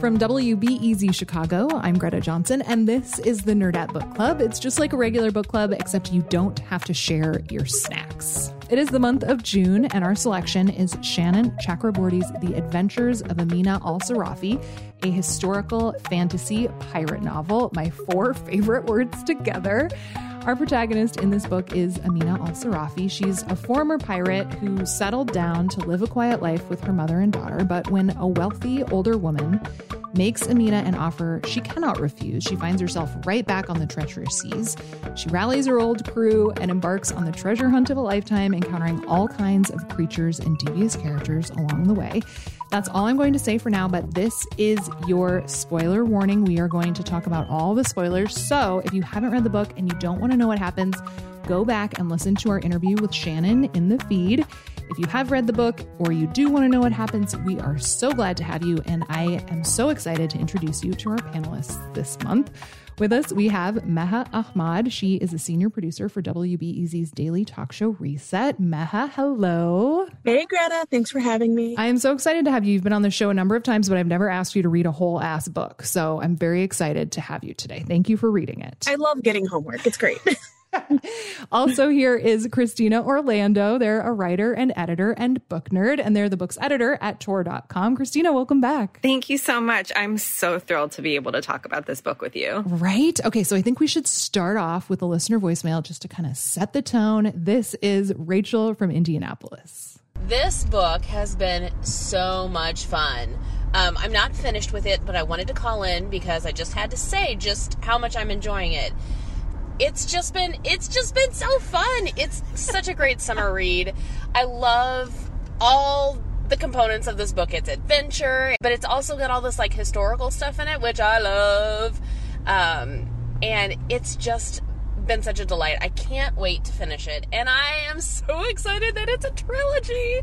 From WBEZ Chicago, I'm Greta Johnson, and this is the Nerdette Book Club. It's just like a regular book club, except you don't have to share your snacks. It is the month of June, and our selection is Shannon Chakraborty's The Adventures of Amina al Sirafi, a historical fantasy pirate novel. My four favorite words together. Our protagonist in this book is Amina al Sirafi. She's a former pirate who settled down to live a quiet life with her mother and daughter, but when a wealthy older woman makes Amina an offer she cannot refuse, she finds herself right back on the treacherous seas. She rallies her old crew and embarks on the treasure hunt of a lifetime, encountering all kinds of creatures and devious characters along the way. That's all I'm going to say for now, but this is your spoiler warning. We are going to talk about all the spoilers. So if you haven't read the book and you don't want to know what happens, go back and listen to our interview with Shannon in the feed. If you have read the book or you do want to know what happens, we are so glad to have you. And I am so excited to introduce you to our panelists this month. With us, we have Meha Ahmad. She is a senior producer for WBEZ's daily talk show Reset. Meha, hello. Hey, Greta. Thanks for having me. I am so excited to have you. You've been on the show a number of times, but I've never asked you to read a whole ass book. So I'm very excited to have you today. Thank you for reading it. I love getting homework. It's great. also, here is Christina Orlando. They're a writer and editor and book nerd, and they're the book's editor at Tor.com. Christina, welcome back. Thank you so much. I'm so thrilled to be able to talk about this book with you. Right? Okay, so I think we should start off with a listener voicemail just to kind of set the tone. This is Rachel from Indianapolis. This book has been so much fun. Um, I'm not finished with it, but I wanted to call in because I just had to say just how much I'm enjoying it it's just been it's just been so fun. It's such a great summer read. I love all the components of this book. It's adventure, but it's also got all this like historical stuff in it, which I love. Um, and it's just been such a delight. I can't wait to finish it, and I am so excited that it's a trilogy.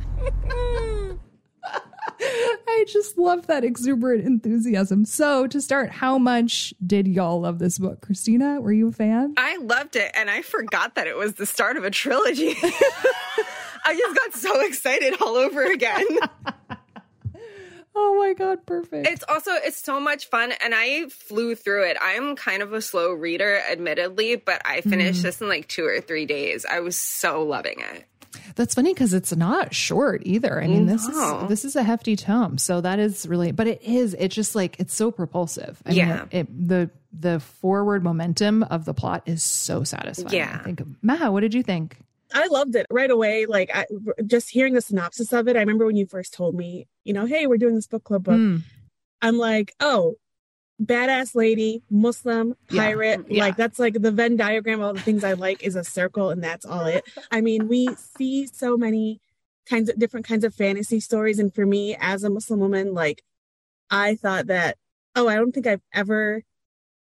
I just love that exuberant enthusiasm. So, to start, how much did y'all love this book? Christina, were you a fan? I loved it, and I forgot that it was the start of a trilogy. I just got so excited all over again. Oh my god, perfect. It's also it's so much fun and I flew through it. I'm kind of a slow reader admittedly, but I finished mm. this in like 2 or 3 days. I was so loving it. That's funny because it's not short either. I mean, no. this is this is a hefty tome, so that is really. But it is. It's just like it's so propulsive. I yeah. Mean, it, it, the the forward momentum of the plot is so satisfying. Yeah. I think. Meha, what did you think? I loved it right away. Like I, just hearing the synopsis of it. I remember when you first told me, you know, hey, we're doing this book club book. Mm. I'm like, oh, badass lady, Muslim, pirate. Yeah, yeah. Like that's like the Venn diagram. All the things I like is a circle, and that's all it. I mean, we see so many kinds of different kinds of fantasy stories, and for me, as a Muslim woman, like I thought that, oh, I don't think I've ever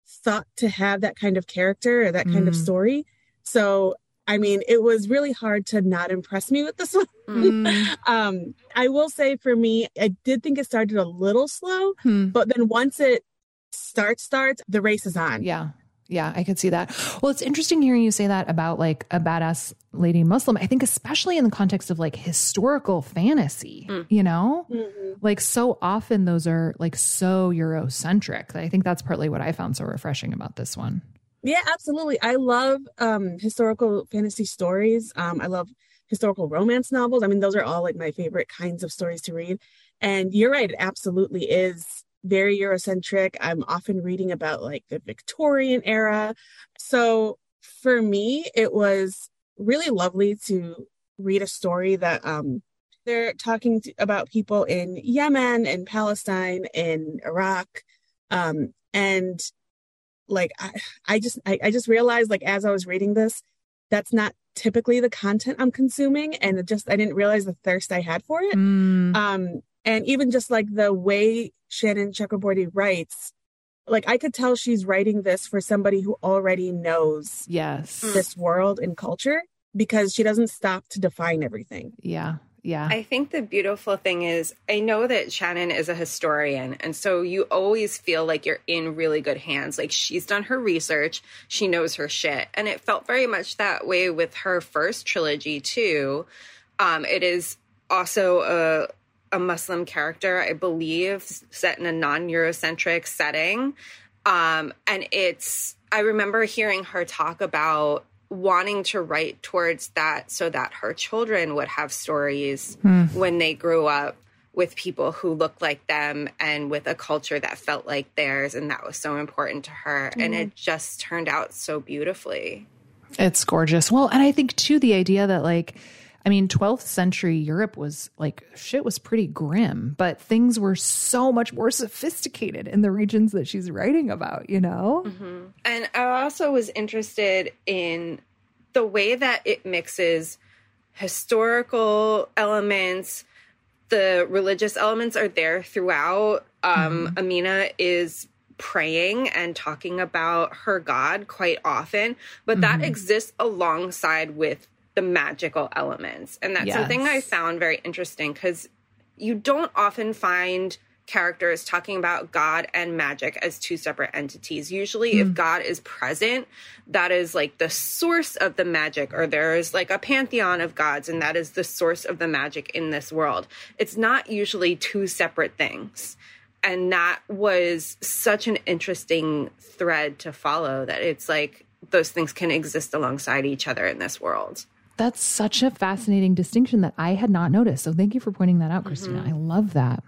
thought to have that kind of character or that kind mm. of story. So I mean, it was really hard to not impress me with this one. Mm. um, I will say for me, I did think it started a little slow, hmm. but then once it start starts, the race is on. Yeah. Yeah, I could see that. Well, it's interesting hearing you say that about like a badass lady Muslim. I think, especially in the context of like historical fantasy, mm. you know, mm-hmm. like so often those are like so Eurocentric. I think that's partly what I found so refreshing about this one. Yeah, absolutely. I love um, historical fantasy stories. Um, I love historical romance novels. I mean, those are all like my favorite kinds of stories to read. And you're right, it absolutely is very Eurocentric. I'm often reading about like the Victorian era. So for me, it was really lovely to read a story that um, they're talking to, about people in Yemen and Palestine and Iraq Um, and like I, I just I, I just realized like as I was reading this, that's not typically the content I'm consuming. And it just I didn't realize the thirst I had for it. Mm. Um, and even just like the way Shannon Chakraborty writes, like I could tell she's writing this for somebody who already knows yes this world and culture because she doesn't stop to define everything. yeah yeah I think the beautiful thing is, I know that Shannon is a historian, and so you always feel like you're in really good hands. Like she's done her research, she knows her shit, and it felt very much that way with her first trilogy too. Um, it is also a a Muslim character, I believe, set in a non-Eurocentric setting, um, and it's. I remember hearing her talk about wanting to write towards that so that her children would have stories when they grew up with people who looked like them and with a culture that felt like theirs and that was so important to her and it just turned out so beautifully It's gorgeous. Well, and I think too the idea that like I mean 12th century Europe was like shit was pretty grim, but things were so much more sophisticated in the regions that she's writing about, you know? Mm-hmm. And I also was interested in the way that it mixes historical elements, the religious elements are there throughout. Um, mm-hmm. Amina is praying and talking about her God quite often, but that mm-hmm. exists alongside with the magical elements. And that's something I found very interesting because you don't often find characters talking about God and magic as two separate entities. Usually, if hmm. God is present, that is like the source of the magic, or there is like a pantheon of gods, and that is the source of the magic in this world. It's not usually two separate things. And that was such an interesting thread to follow that it's like those things can exist alongside each other in this world. That's such a fascinating distinction that I had not noticed. So thank you for pointing that out, Christina. Mm-hmm. I love that.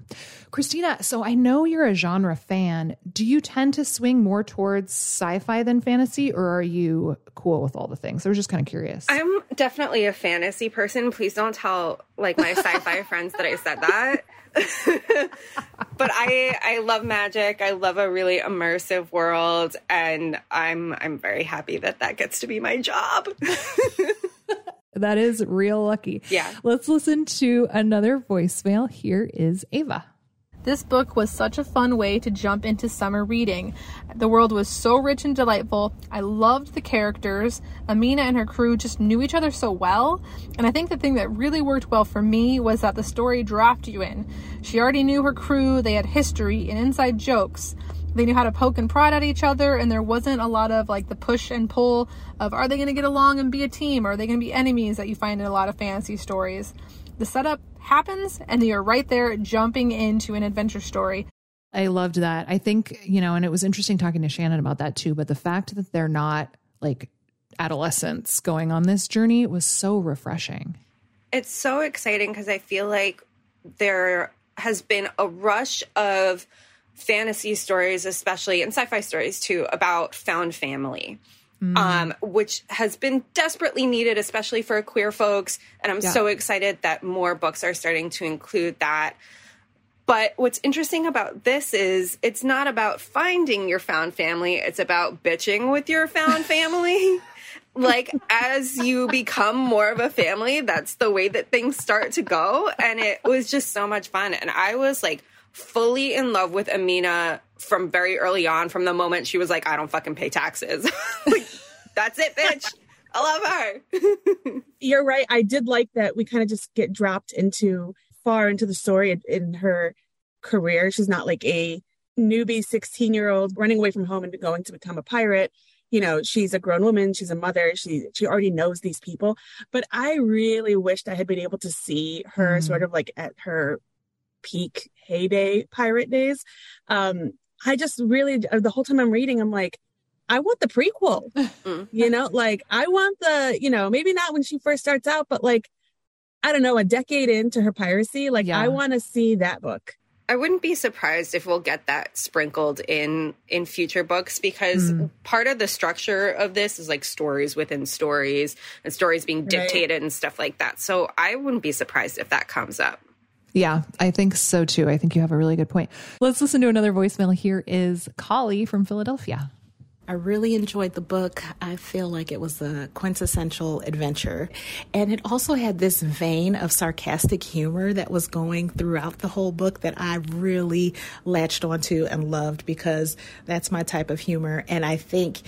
Christina, so I know you're a genre fan. Do you tend to swing more towards sci-fi than fantasy or are you cool with all the things? I was just kind of curious. I'm definitely a fantasy person. Please don't tell like my sci-fi friends that I said that. but I I love magic. I love a really immersive world and I'm I'm very happy that that gets to be my job. that is real lucky. Yeah. Let's listen to another voicemail. Here is Ava. This book was such a fun way to jump into summer reading. The world was so rich and delightful. I loved the characters. Amina and her crew just knew each other so well. And I think the thing that really worked well for me was that the story dropped you in. She already knew her crew, they had history and inside jokes. They knew how to poke and prod at each other, and there wasn't a lot of like the push and pull of are they going to get along and be a team, or are they going to be enemies that you find in a lot of fantasy stories. The setup happens, and you're right there jumping into an adventure story. I loved that. I think, you know, and it was interesting talking to Shannon about that too, but the fact that they're not like adolescents going on this journey was so refreshing. It's so exciting because I feel like there has been a rush of fantasy stories, especially and sci-fi stories too, about found family. Um, which has been desperately needed, especially for queer folks. And I'm Yeah. so excited that more books are starting to include that. But what's interesting about this is it's not about finding your found family, it's about bitching with your found family. like as you become more of a family, that's the way that things start to go. And it was just so much fun. And I was like fully in love with Amina from very early on, from the moment she was like, I don't fucking pay taxes. like, that's it, bitch. I love her. You're right. I did like that we kind of just get dropped into far into the story in, in her career. She's not like a newbie 16 year old running away from home and going to become a pirate. You know, she's a grown woman, she's a mother, she she already knows these people. But I really wished I had been able to see her Mm. sort of like at her peak heyday pirate days. Um, I just really the whole time I'm reading, I'm like, I want the prequel. Mm. you know, like I want the, you know, maybe not when she first starts out, but like I don't know, a decade into her piracy, like Yeah. I want to see that book. I wouldn't be surprised if we'll get that sprinkled in in future books because part of the structure of this is like stories within stories and stories being Right. dictated and stuff like that. So I wouldn't be surprised if that comes up. Yeah, I think so too. I think you have a really good point. Let's listen to another voicemail. Here is Collie from Philadelphia. I really enjoyed the book. I feel like it was a quintessential adventure. And it also had this vein of sarcastic humor that was going throughout the whole book that I really latched onto and loved because that's my type of humor. And I think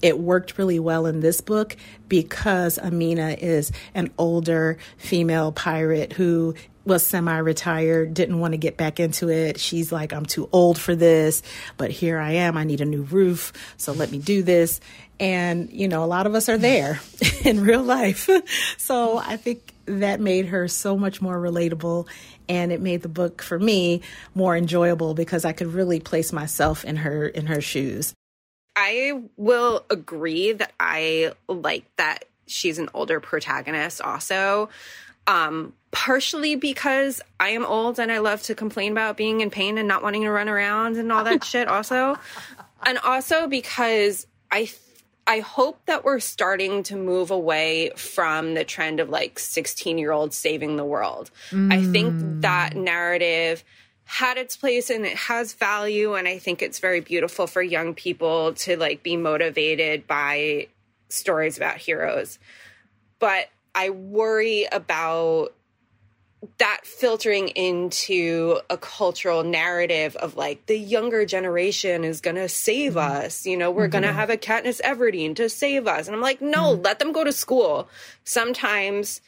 it worked really well in this book because Amina is an older female pirate who was semi retired, didn't want to get back into it. She's like, I'm too old for this, but here I am. I need a new roof. So let me do this. And, you know, a lot of us are there in real life. so I think that made her so much more relatable. And it made the book for me more enjoyable because I could really place myself in her in her shoes. I will agree that I like that she's an older protagonist also. Um, partially because I am old and I love to complain about being in pain and not wanting to run around and all that shit also. And also because I I hope that we're starting to move away from the trend of like 16 year olds saving the world. Mm. I think mm. that narrative had its place and it has value. And I think it's very beautiful for young people to like be motivated by stories about heroes. But I worry about that filtering into a cultural narrative of like the younger generation is going to save mm-hmm. us. You know, we're mm-hmm. going to have a Katniss Everdeen to save us. And I'm like, no, mm-hmm. let them go to school. Sometimes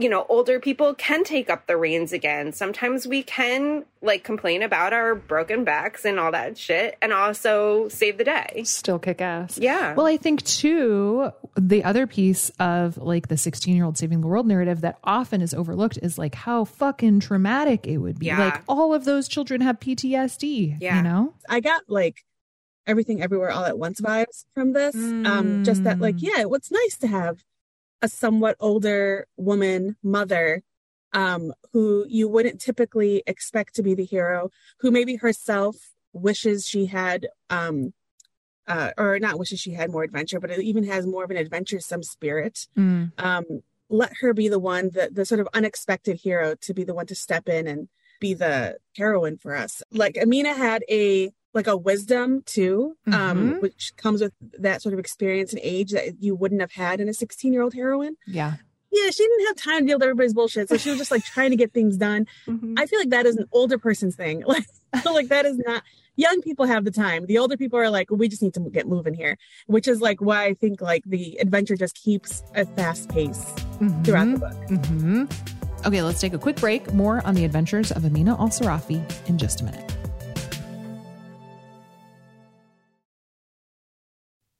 you know, older people can take up the reins again. Sometimes we can like complain about our broken backs and all that shit and also save the day. Still kick ass. Yeah. Well, I think too, the other piece of like the 16 year old saving the world narrative that often is overlooked is like how fucking traumatic it would be. Yeah. Like all of those children have PTSD, yeah. you know? I got like everything everywhere all at once vibes from this. Mm. Um, just that like, mm. yeah, what's nice to have a somewhat older woman mother um, who you wouldn't typically expect to be the hero, who maybe herself wishes she had, um, uh, or not wishes she had more adventure, but it even has more of an adventuresome spirit. Mm. Um, let her be the one, the, the sort of unexpected hero to be the one to step in and be the heroine for us. Like Amina had a like a wisdom too, um, mm-hmm. um, which comes with that sort of experience and age that you wouldn't have had in a 16 year old heroine. Yeah. Yeah, she didn't have time to deal with everybody's bullshit. So she was just like trying to get things done. Mm-hmm. I feel like that is an older person's thing. Like, like that is not young people have the time. The older people are like, well, we just need to get moving here, which is like why I think like the adventure just keeps a fast pace mm-hmm. throughout the book. Mm-hmm. Okay, let's take a quick break. More on the adventures of Amina Al Sirafi in just a minute.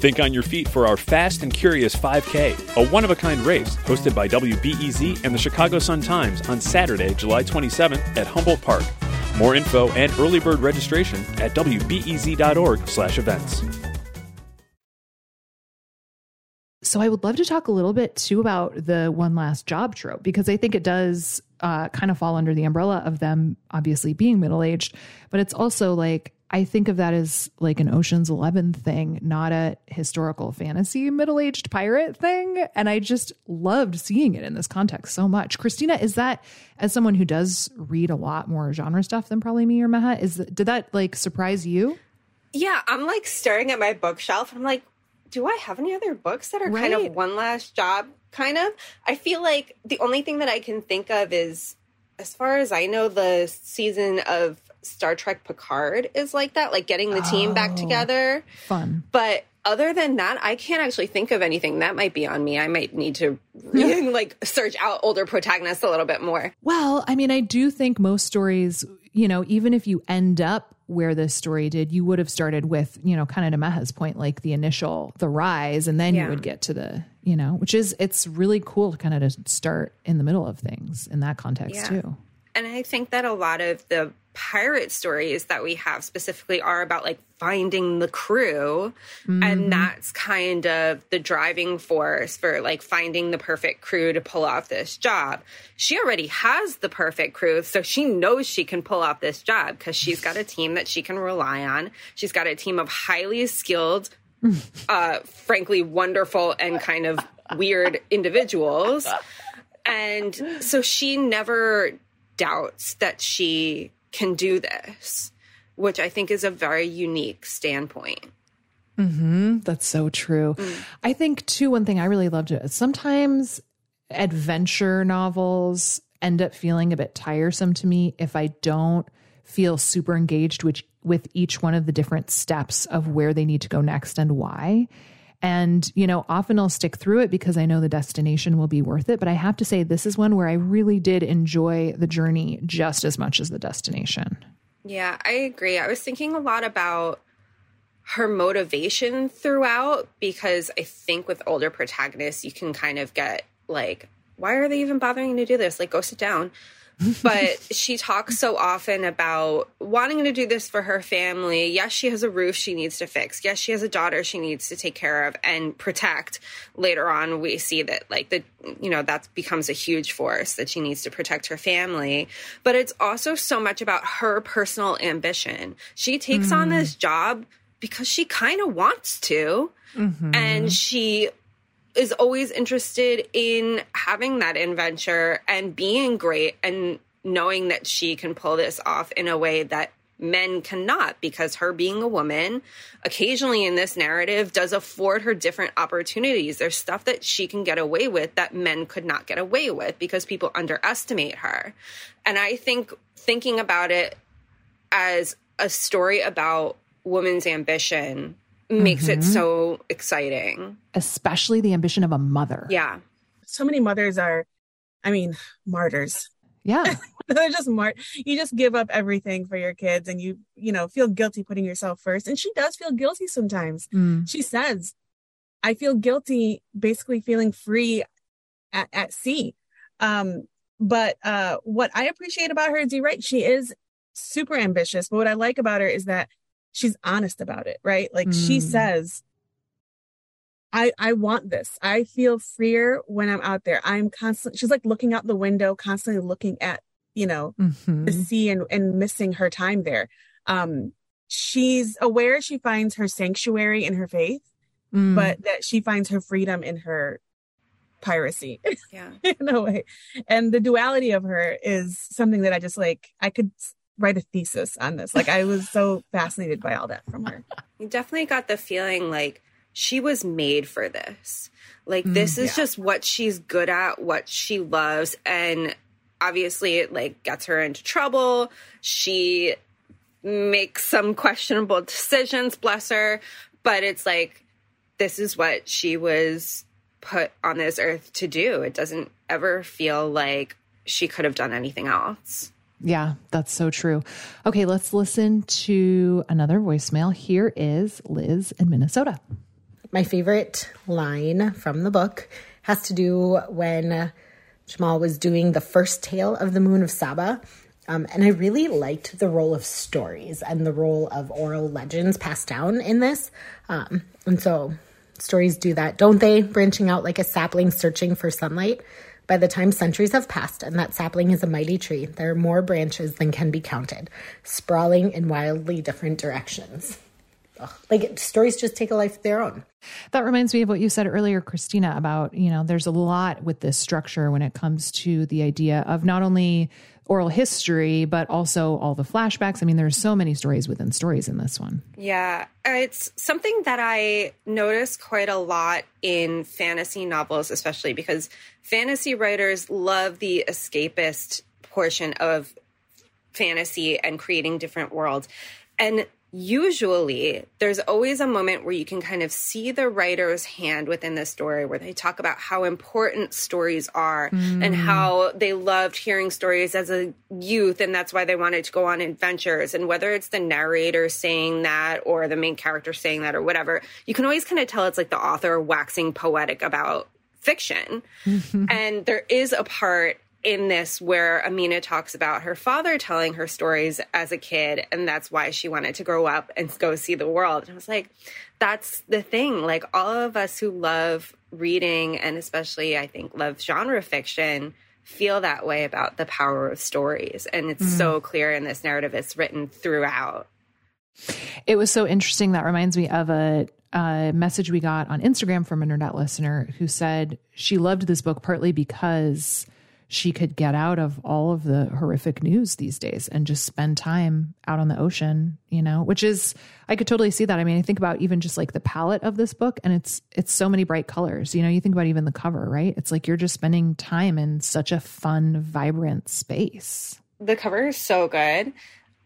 Think on your feet for our Fast and Curious 5K, a one of a kind race hosted by WBEZ and the Chicago Sun Times on Saturday, July 27th at Humboldt Park. More info and early bird registration at wbez.org/events. So I would love to talk a little bit too about the one last job trope because I think it does uh, kind of fall under the umbrella of them obviously being middle aged, but it's also like I think of that as like an Ocean's 11 thing, not a historical fantasy middle aged pirate thing. And I just loved seeing it in this context so much. Christina, is that, as someone who does read a lot more genre stuff than probably me or Meha, is did that like surprise you? Yeah, I'm like staring at my bookshelf and I'm like, do I have any other books that are right. kind of one last job kind of? I feel like the only thing that I can think of is as far as I know, the season of Star Trek Picard is like that, like getting the team oh, back together. Fun. But other than that, I can't actually think of anything that might be on me. I might need to really, like search out older protagonists a little bit more. Well, I mean, I do think most stories, you know, even if you end up where this story did, you would have started with, you know, kind of to Meha's point, like the initial, the rise, and then yeah. you would get to the, you know, which is, it's really cool to kind of to start in the middle of things in that context yeah. too. And I think that a lot of the pirate stories that we have specifically are about like finding the crew. Mm-hmm. and that's kind of the driving force for like finding the perfect crew to pull off this job. She already has the perfect crew so she knows she can pull off this job because she's got a team that she can rely on. She's got a team of highly skilled uh frankly wonderful and kind of weird individuals. And so she never doubts that she can do this, which I think is a very unique standpoint. Mm-hmm. That's so true. Mm. I think, too, one thing I really loved it sometimes adventure novels end up feeling a bit tiresome to me if I don't feel super engaged with, with each one of the different steps of where they need to go next and why. And, you know, often I'll stick through it because I know the destination will be worth it. But I have to say, this is one where I really did enjoy the journey just as much as the destination. Yeah, I agree. I was thinking a lot about her motivation throughout because I think with older protagonists, you can kind of get like, why are they even bothering to do this? Like, go sit down but she talks so often about wanting to do this for her family. Yes, she has a roof she needs to fix. Yes, she has a daughter she needs to take care of and protect. Later on, we see that, like, the, you know, that becomes a huge force that she needs to protect her family. But it's also so much about her personal ambition. She takes mm. on this job because she kind of wants to. Mm-hmm. And she is always interested in having that adventure and being great and knowing that she can pull this off in a way that men cannot because her being a woman occasionally in this narrative does afford her different opportunities. There's stuff that she can get away with that men could not get away with because people underestimate her. And i think thinking about it as a story about women's ambition makes mm-hmm. it so exciting. Especially the ambition of a mother. Yeah. So many mothers are, I mean, martyrs. Yeah. They're just mart. You just give up everything for your kids and you, you know, feel guilty putting yourself first. And she does feel guilty sometimes. Mm. She says, I feel guilty basically feeling free at, at sea. Um, but uh, what I appreciate about her is you're right. She is super ambitious. But what I like about her is that she's honest about it, right? Like mm. she says, I I want this. I feel freer when I'm out there. I'm constantly she's like looking out the window, constantly looking at, you know, mm-hmm. the sea and, and missing her time there. Um she's aware she finds her sanctuary in her faith, mm. but that she finds her freedom in her piracy. Yeah. in a way. And the duality of her is something that I just like I could write a thesis on this. Like I was so fascinated by all that from her. You definitely got the feeling like she was made for this. Like mm, this is yeah. just what she's good at, what she loves and obviously it like gets her into trouble. She makes some questionable decisions, bless her, but it's like this is what she was put on this earth to do. It doesn't ever feel like she could have done anything else. Yeah, that's so true. Okay, let's listen to another voicemail. Here is Liz in Minnesota. My favorite line from the book has to do when Jamal was doing the first tale of the Moon of Saba. Um, and I really liked the role of stories and the role of oral legends passed down in this. Um, and so stories do that, don't they? Branching out like a sapling searching for sunlight. By the time centuries have passed and that sapling is a mighty tree, there are more branches than can be counted, sprawling in wildly different directions. Ugh, like stories just take a life of their own. That reminds me of what you said earlier, Christina, about, you know, there's a lot with this structure when it comes to the idea of not only oral history, but also all the flashbacks. I mean, there's so many stories within stories in this one. Yeah, it's something that I notice quite a lot in fantasy novels, especially because fantasy writers love the escapist portion of fantasy and creating different worlds. And usually there's always a moment where you can kind of see the writer's hand within the story where they talk about how important stories are mm. and how they loved hearing stories as a youth and that's why they wanted to go on adventures and whether it's the narrator saying that or the main character saying that or whatever you can always kind of tell it's like the author waxing poetic about fiction and there is a part in this where Amina talks about her father telling her stories as a kid, and that's why she wanted to grow up and go see the world. And I was like, that's the thing. Like, all of us who love reading, and especially I think love genre fiction, feel that way about the power of stories. And it's mm. so clear in this narrative, it's written throughout. It was so interesting. That reminds me of a, a message we got on Instagram from a internet listener who said she loved this book partly because she could get out of all of the horrific news these days and just spend time out on the ocean, you know, which is I could totally see that. I mean, I think about even just like the palette of this book and it's it's so many bright colors. You know, you think about even the cover, right? It's like you're just spending time in such a fun, vibrant space. The cover is so good.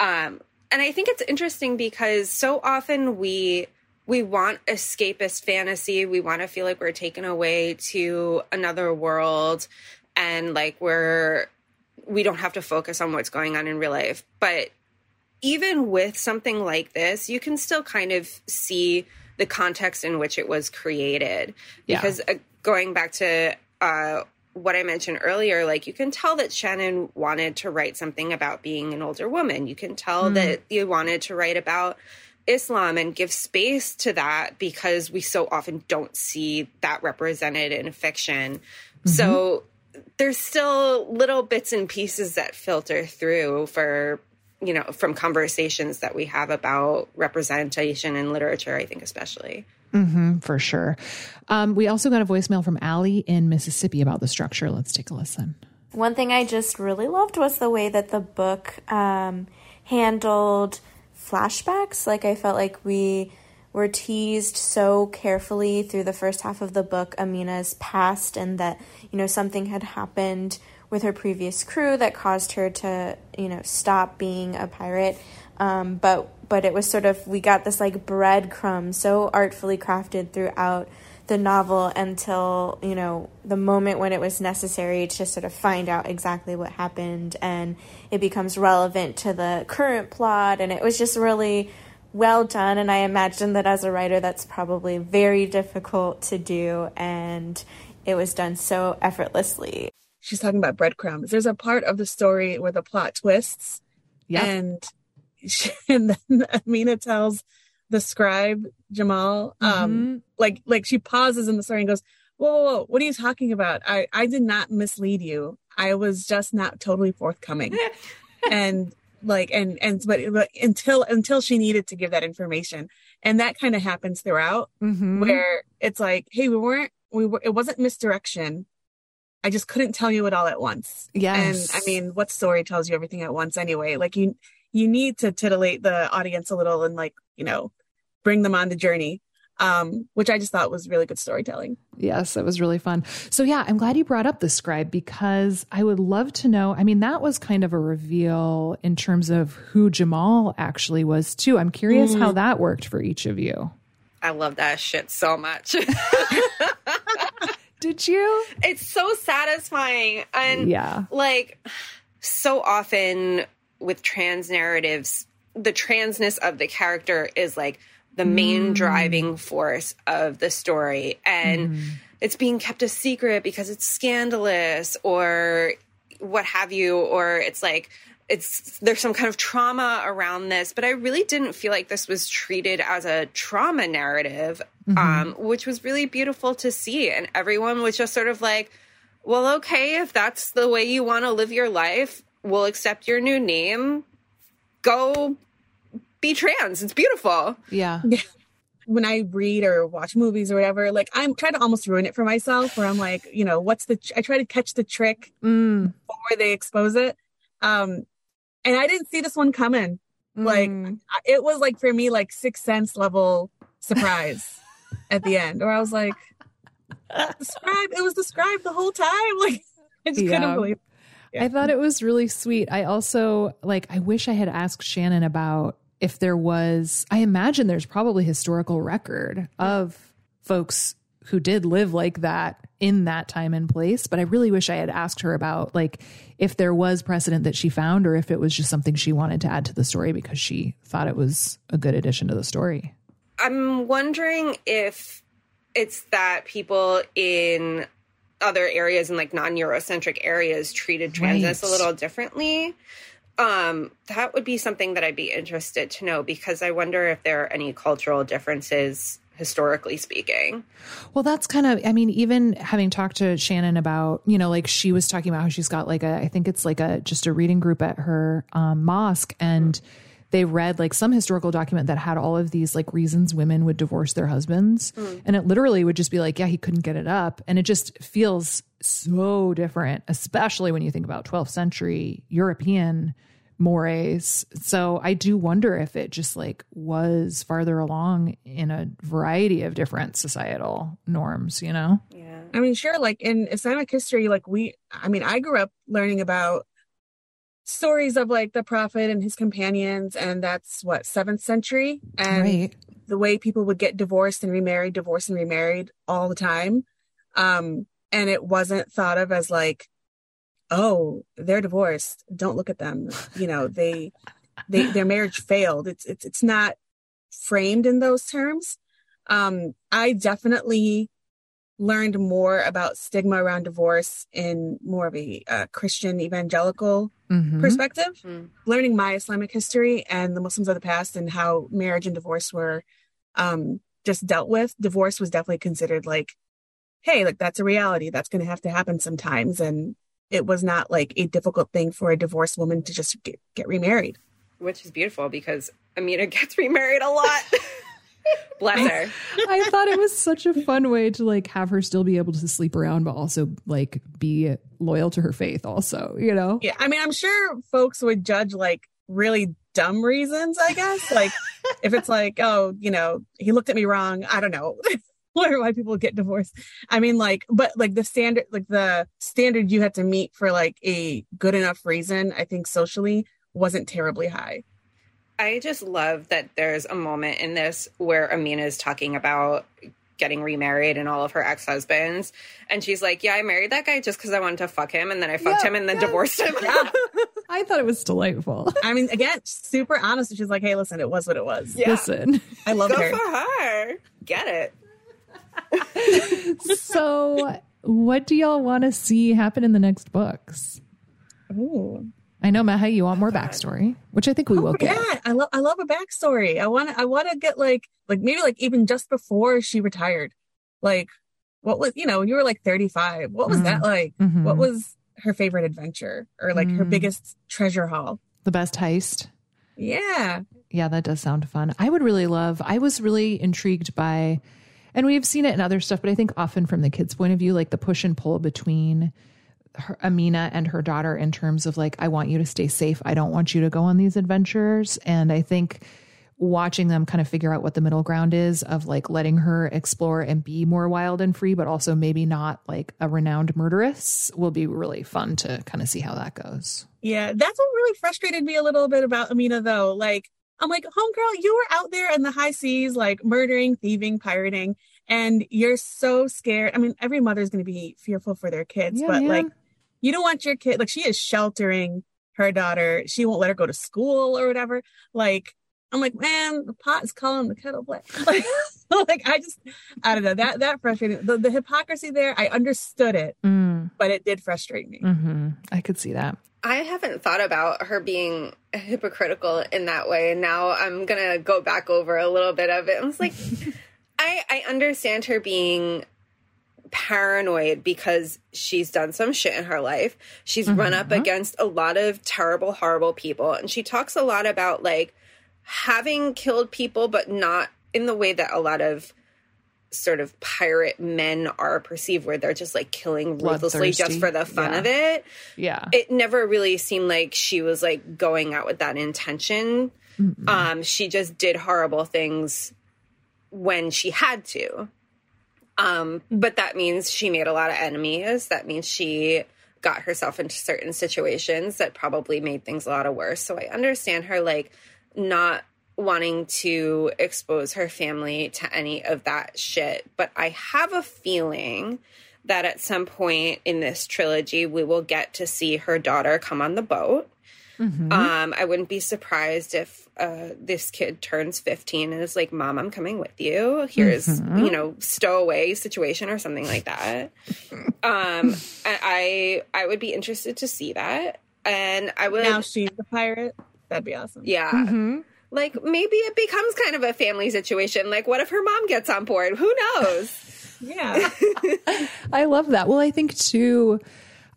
Um and I think it's interesting because so often we we want escapist fantasy. We want to feel like we're taken away to another world and like we're we don't have to focus on what's going on in real life. But even with something like this, you can still kind of see the context in which it was created. Because yeah. uh, going back to uh, what I mentioned earlier, like you can tell that Shannon wanted to write something about being an older woman. You can tell mm. that you wanted to write about Islam and give space to that because we so often don't see that represented in fiction. Mm-hmm. So there's still little bits and pieces that filter through for you know from conversations that we have about representation in literature i think especially. Mm-hmm, for sure. Um, we also got a voicemail from Allie in mississippi about the structure. Let's take a listen. One thing i just really loved was the way that the book um, handled flashbacks. Like i felt like we were teased so carefully through the first half of the book Amina's past and that you know something had happened with her previous crew that caused her to you know stop being a pirate. Um, but but it was sort of we got this like breadcrumb so artfully crafted throughout the novel until you know the moment when it was necessary to sort of find out exactly what happened. And it becomes relevant to the current plot. And it was just really well done. And I imagine that as a writer, that's probably very difficult to do. And it was done so effortlessly. She's talking about breadcrumbs. There's a part of the story where the plot twists. Yeah. And, she, and then Amina tells the scribe, Jamal, um, mm-hmm. like, like she pauses in the story and goes, whoa, whoa, whoa, what are you talking about? I, I did not mislead you. I was just not totally forthcoming. and like and and but, but until until she needed to give that information. And that kind of happens throughout mm-hmm. where it's like hey we weren't we were it wasn't misdirection. I just couldn't tell you it all at once. Yes and i mean what story tells you everything at once anyway? Like you you need to titillate the audience a little and like you know bring them on the journey um, which I just thought was really good storytelling. Yes, it was really fun. So, yeah, I'm glad you brought up the scribe because I would love to know. I mean, that was kind of a reveal in terms of who Jamal actually was, too. I'm curious mm. how that worked for each of you. I love that shit so much. Did you? It's so satisfying. And, yeah, like, so often with trans narratives, the transness of the character is like, the main mm. driving force of the story. And mm. it's being kept a secret because it's scandalous or what have you, or it's like, it's there's some kind of trauma around this, but I really didn't feel like this was treated as a trauma narrative, mm-hmm. um, which was really beautiful to see. And everyone was just sort of like, well, okay, if that's the way you want to live your life, we'll accept your new name. Go be trans. It's beautiful. Yeah. When I read or watch movies or whatever, like I'm trying to almost ruin it for myself where I'm like, you know, what's the, I try to catch the trick mm. before they expose it. Um, and I didn't see this one coming. Mm. Like it was like for me, like six sense level surprise at the end, where I was like, described, it was described the whole time. Like I just yeah. couldn't believe yeah. I thought it was really sweet. I also like I wish I had asked Shannon about if there was, I imagine there's probably historical record of folks who did live like that in that time and place. But I really wish I had asked her about like if there was precedent that she found or if it was just something she wanted to add to the story because she thought it was a good addition to the story. I'm wondering if it's that people in other areas and like non-Eurocentric areas treated transness Right. a little differently. Um, that would be something that I'd be interested to know because I wonder if there are any cultural differences historically speaking. Well, that's kind of, I mean, even having talked to Shannon about, you know, like she was talking about how she's got like a, I think it's like a, just a reading group at her um, mosque. And they read like some historical document that had all of these like reasons women would divorce their husbands. Mm. And it literally would just be like, yeah, he couldn't get it up. And it just feels so different, especially when you think about 12th century European mores. So I do wonder if it just like was farther along in a variety of different societal norms, you know? Yeah. I mean, sure, like in Islamic history, like we, I mean, I grew up learning about stories of like the Prophet and his companions, and that's what, seventh century? And right. the way people would get divorced and remarried, divorced and remarried all the time. Um, and it wasn't thought of as like, oh, they're divorced. Don't look at them. You know, they, they, their marriage failed. It's, it's, it's not framed in those terms. Um, I definitely learned more about stigma around divorce in more of a uh, Christian evangelical Mhm. perspective, Mm. learning my Islamic history and the Muslims of the past and how marriage and divorce were um, just dealt with. Divorce was definitely considered like, hey, like that's a reality. That's going to have to happen sometimes. And it was not like a difficult thing for a divorced woman to just get, get remarried. Which is beautiful because Amina gets remarried a lot. Bless her. I thought it was such a fun way to like have her still be able to sleep around, but also like be loyal to her faith, also, you know? Yeah. I mean, I'm sure folks would judge like really dumb reasons, I guess. Like if it's like, oh, you know, he looked at me wrong. I don't know. Wonder why people get divorced. I mean, like, but like the standard, like the standard you had to meet for like a good enough reason, I think socially wasn't terribly high. I just love that there's a moment in this where Amina is talking about getting remarried and all of her ex husbands. And she's like, Yeah, I married that guy just because I wanted to fuck him. And then I fucked Yeah, him and then yes. divorced him. Yeah. I thought it was delightful. I mean, again, super honest. She's like, hey, listen, it was what it was. Yeah. Listen. I love Go her. for her. Get it. so, what do y'all want to see happen in the next books? Ooh. I know, Meha, you want more backstory, which I think we will get. Yeah, I love I love a backstory. I want to I want to get like like maybe like even just before she retired, like what was you know when you were like thirty five, what was that like? Mhm. What was her favorite adventure or like her Mm. biggest treasure haul? The best heist. Yeah, Yeah, that does sound fun. I would really love, I was really intrigued by, and we've seen it in other stuff, but I think often from the kids' point of view, like the push and pull between her, Amina and her daughter in terms of like, I want you to stay safe. I don't want you to go on these adventures. And I think watching them kind of figure out what the middle ground is of like letting her explore and be more wild and free, but also maybe not like a renowned murderess will be really fun to kind of see how that goes. yeah. That's what really frustrated me a little bit about Amina though. Like I'm like, homegirl, you were out there in the high seas, like murdering, thieving, pirating, and you're so scared. I mean, every mother's going to be fearful for their kids, Yeah, but man. like, you don't want your kid, like, she is sheltering her daughter. She won't let her go to school or whatever. Like, I'm like, man, the pot is calling the kettle black. Like, like I just, I don't know. That that frustrated the, the hypocrisy there. I understood it, Mm, but it did frustrate me. hmm I could see that. I haven't thought about her being hypocritical in that way. And now I'm going to go back over a little bit of it. I was like, I, I understand her being paranoid because she's done some shit in her life. She's run up against a lot of terrible, horrible people. And she talks a lot about like having killed people, but not in the way that a lot of sort of pirate men are perceived, where they're just like killing ruthlessly just for the fun Yeah. of it Yeah. it never really seemed like she was like going out with that intention. Um, she just did horrible things when she had to. Um, but that means she made a lot of enemies. That means she got herself into certain situations that probably made things a lot of worse. So I understand her like not wanting to expose her family to any of that shit. But I have a feeling that at some point in this trilogy, we will get to see her daughter come on the boat. Mm-hmm. Um, I wouldn't be surprised if uh, this kid turns 15 and is like, Mom, I'm coming with you. Here's, mm-hmm. you know, stowaway situation or something like that. um, I I would be interested to see that. And I would now she's a pirate. That'd be awesome. Yeah. Mm-hmm. Like maybe it becomes kind of a family situation. Like, what if her mom gets on board? Who knows? yeah. I love that. Well, I think too,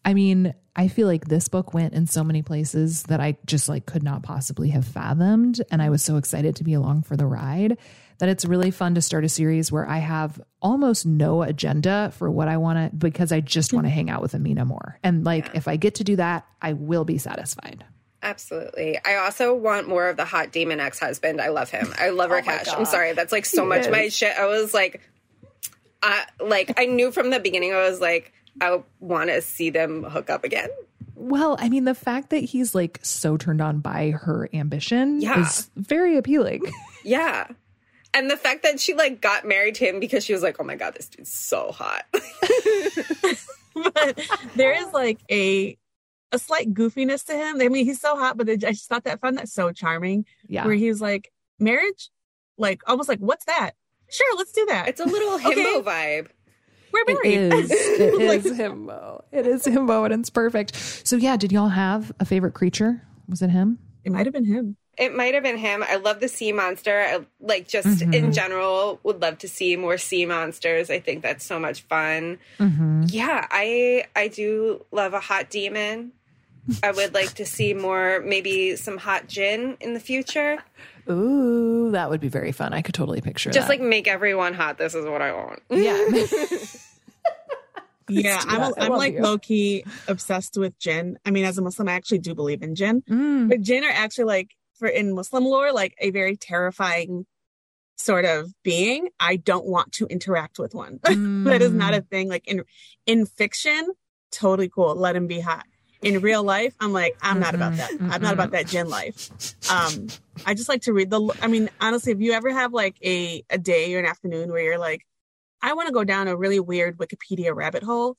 I mean, I feel like this book went in so many places that I just like could not possibly have fathomed. And I was so excited to be along for the ride that it's really fun to start a series where I have almost no agenda for what I want to, because I just want to hang out with Amina more. And like, yeah. if I get to do that, I will be satisfied. Absolutely. I also want more of the hot demon ex husband. I love him. I love oh Raksh. I'm sorry. That's like so he much is. my shit. I was like, I like I knew from the beginning. I was like, I want to see them hook up again. Well, I mean, the fact that he's like so turned on by her ambition yeah. is very appealing. Yeah. And the fact that she like got married to him because she was like, oh my God, this dude's so hot. but there is like a a slight goofiness to him. I mean, he's so hot, but I just thought that found that so charming. Yeah. Where he's like, marriage? Like almost like, what's that? Sure, let's do that. It's a little himbo okay. vibe. We're married. It is. It like, is himbo. It is himbo, and it's perfect. So yeah, did y'all have a favorite creature? Was it him? It might have been him. It might have been him. I love the sea monster. I like just mm-hmm. in general would love to see more sea monsters. I think that's so much fun. Mm-hmm. Yeah, I I do love a hot demon. I would like to see more maybe some hot jinn in the future. Ooh, that would be very fun. I could totally picture it. Just that. like make everyone hot. This is what I want. Yeah. yeah, I'm, a, I'm like low key obsessed with jinn. I mean, as a Muslim, I actually do believe in jinn, mm. but jinn are actually like for in Muslim lore, like a very terrifying sort of being. I don't want to interact with one. Mm. that is not a mm. thing. Like in in fiction, totally cool. Let him be hot in real life, I'm like, I'm not about that. I'm not about that jinn life. Um, I just like to read the, I mean, honestly, if you ever have like a, a day or an afternoon where you're like, I want to go down a really weird Wikipedia rabbit hole,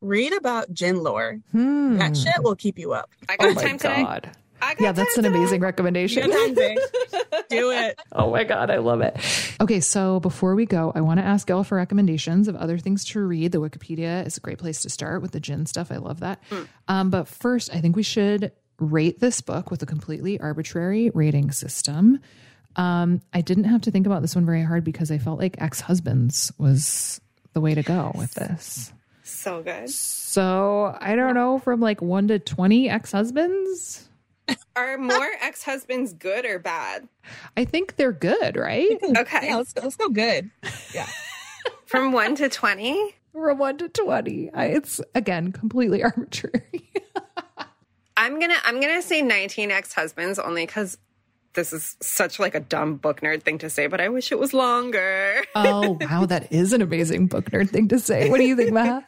read about jinn lore. Hmm. That shit will keep you up. I got oh time God. today yeah, that's an amazing recommendation. Do it. Oh my God, I love it. Okay, so before we go, I want to ask y'all for recommendations of other things to read. The Wikipedia is a great place to start with the jinn stuff. I love that. Mm. Um, but first, I think we should rate this book with a completely arbitrary rating system. Um, I didn't have to think about this one very hard because I felt like ex husbands was the way to go with this. So good. So I don't know, from like one to 20 ex husbands. Are more ex husbands good or bad? I think they're good, right? Okay. Yeah, let's go, let's go good. Yeah. From one to 20? From one to 20. I, it's again completely arbitrary. I'm gonna I'm gonna say 19 ex husbands only because this is such like a dumb book nerd thing to say, but I wish it was longer. oh wow, that is an amazing book nerd thing to say. What do you think, Meha?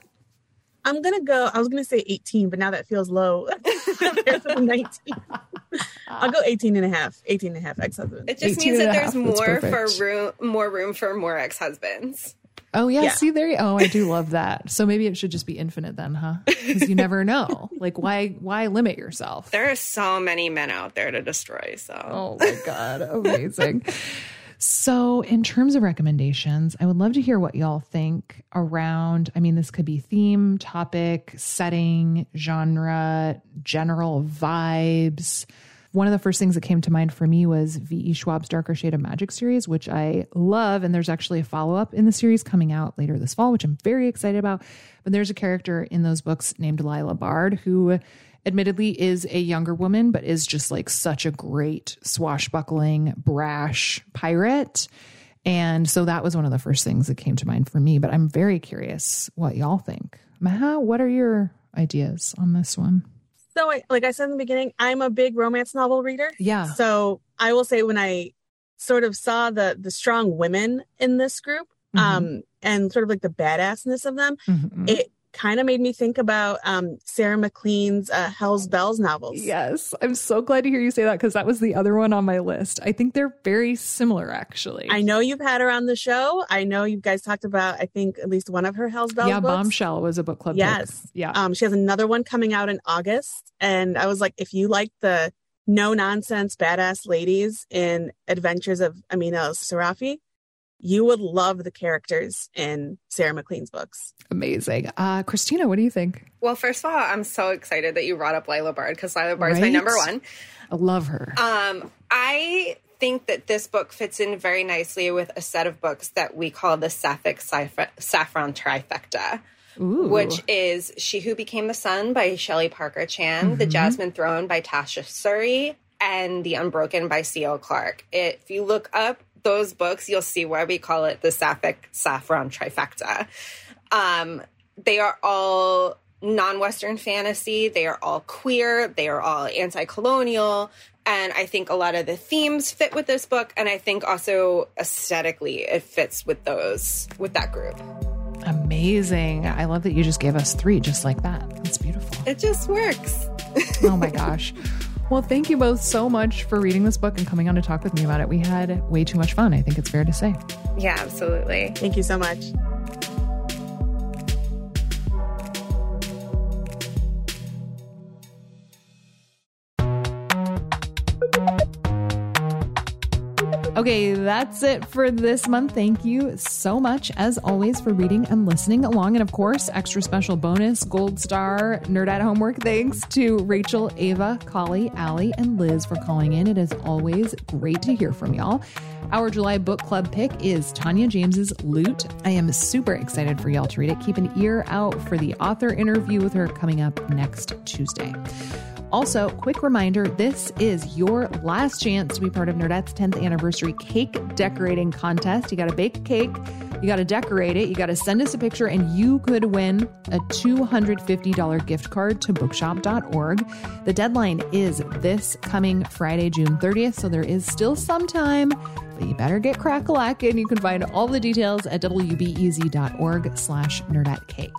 I'm gonna go. I was gonna say 18, but now that feels low. 19. I'll go 18 and a half. 18 and a half ex-husbands. It just means that there's more for room, more room for more ex-husbands. Oh yeah, yeah. see there. You, oh, I do love that. So maybe it should just be infinite then, huh? Because you never know. like, why why limit yourself? There are so many men out there to destroy. So, oh my god, amazing. So, in terms of recommendations, I would love to hear what y'all think around. I mean, this could be theme, topic, setting, genre, general vibes. One of the first things that came to mind for me was V.E. Schwab's Darker Shade of Magic series, which I love. And there's actually a follow up in the series coming out later this fall, which I'm very excited about. But there's a character in those books named Lila Bard who admittedly is a younger woman, but is just like such a great swashbuckling, brash pirate. And so that was one of the first things that came to mind for me. But I'm very curious what y'all think. Meha, what are your ideas on this one? So, like I said in the beginning, I'm a big romance novel reader. Yeah. So I will say when I sort of saw the the strong women in this group, mm-hmm. um, and sort of like the badassness of them, mm-hmm. it kind of made me think about um, Sarah MacLean's uh, Hell's Belles novels. Yes, I'm so glad to hear you say that because that was the other one on my list. I think they're very similar, actually. I know you've had her on the show. I know you guys talked about, I think, at least one of her Hell's Belles. Yeah, books. Bombshell was a book club. Yes. Pick. Yeah. Um, she has another one coming out in August. And I was like, if you like the no nonsense badass ladies in Adventures of Amina al Sirafi, you would love the characters in Sarah MacLean's books. Amazing. Uh, Christina, what do you think? Well, first of all, I'm so excited that you brought up Lila Bard because Lila Bard is right? my number one. I love her. Um, I think that this book fits in very nicely with a set of books that we call the Sapphic Saffron Trifecta. Ooh. Which is She Who Became the Sun by Shelley Parker Chan, mm-hmm. The Jasmine Throne by Tasha Suri, and The Unbroken by C.L. Clark. It, if you look up those books, you'll see why we call it the Sapphic Saffron Trifecta. Um, they are all non Western fantasy, they are all queer, they are all anti colonial. And I think a lot of the themes fit with this book. And I think also aesthetically, it fits with those, with that group. Amazing. I love that you just gave us three just like that. It's beautiful. It just works. oh my gosh. Well, thank you both so much for reading this book and coming on to talk with me about it. We had way too much fun, I think it's fair to say. Yeah, absolutely. Thank you so much. Okay, that's it for this month. Thank you so much, as always, for reading and listening along. And of course, extra special bonus gold star Nerdette homework. Thanks to Rachel, Ava, Collie, Allie, and Liz for calling in. It is always great to hear from y'all. Our July book club pick is Tania James's Loot. I am super excited for y'all to read it. Keep an ear out for the author interview with her coming up next Tuesday. Also, quick reminder this is your last chance to be part of Nerdette's 10th anniversary cake decorating contest. You got to bake a cake, you got to decorate it, you got to send us a picture, and you could win a $250 gift card to bookshop.org. The deadline is this coming Friday, June 30th, so there is still some time but you better get crack and you can find all the details at wbez.org slash cake.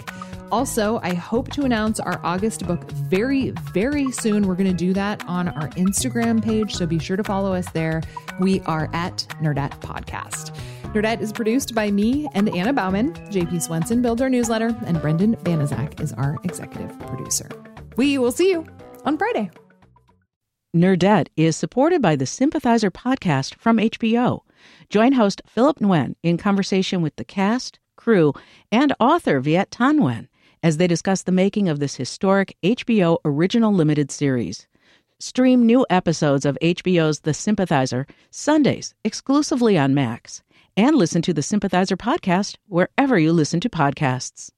Also, I hope to announce our August book very, very soon. We're going to do that on our Instagram page, so be sure to follow us there. We are at Nerdette Podcast. Nerdette is produced by me and Anna Bauman. JP Swenson builds our newsletter, and Brendan Banaszak is our executive producer. We will see you on Friday. Nerdette is supported by the Sympathizer podcast from HBO. Join host Philip Nguyen in conversation with the cast, crew, and author Viet Thanh Nguyen as they discuss the making of this historic HBO original limited series. Stream new episodes of HBO's The Sympathizer Sundays exclusively on Max, and listen to the Sympathizer podcast wherever you listen to podcasts.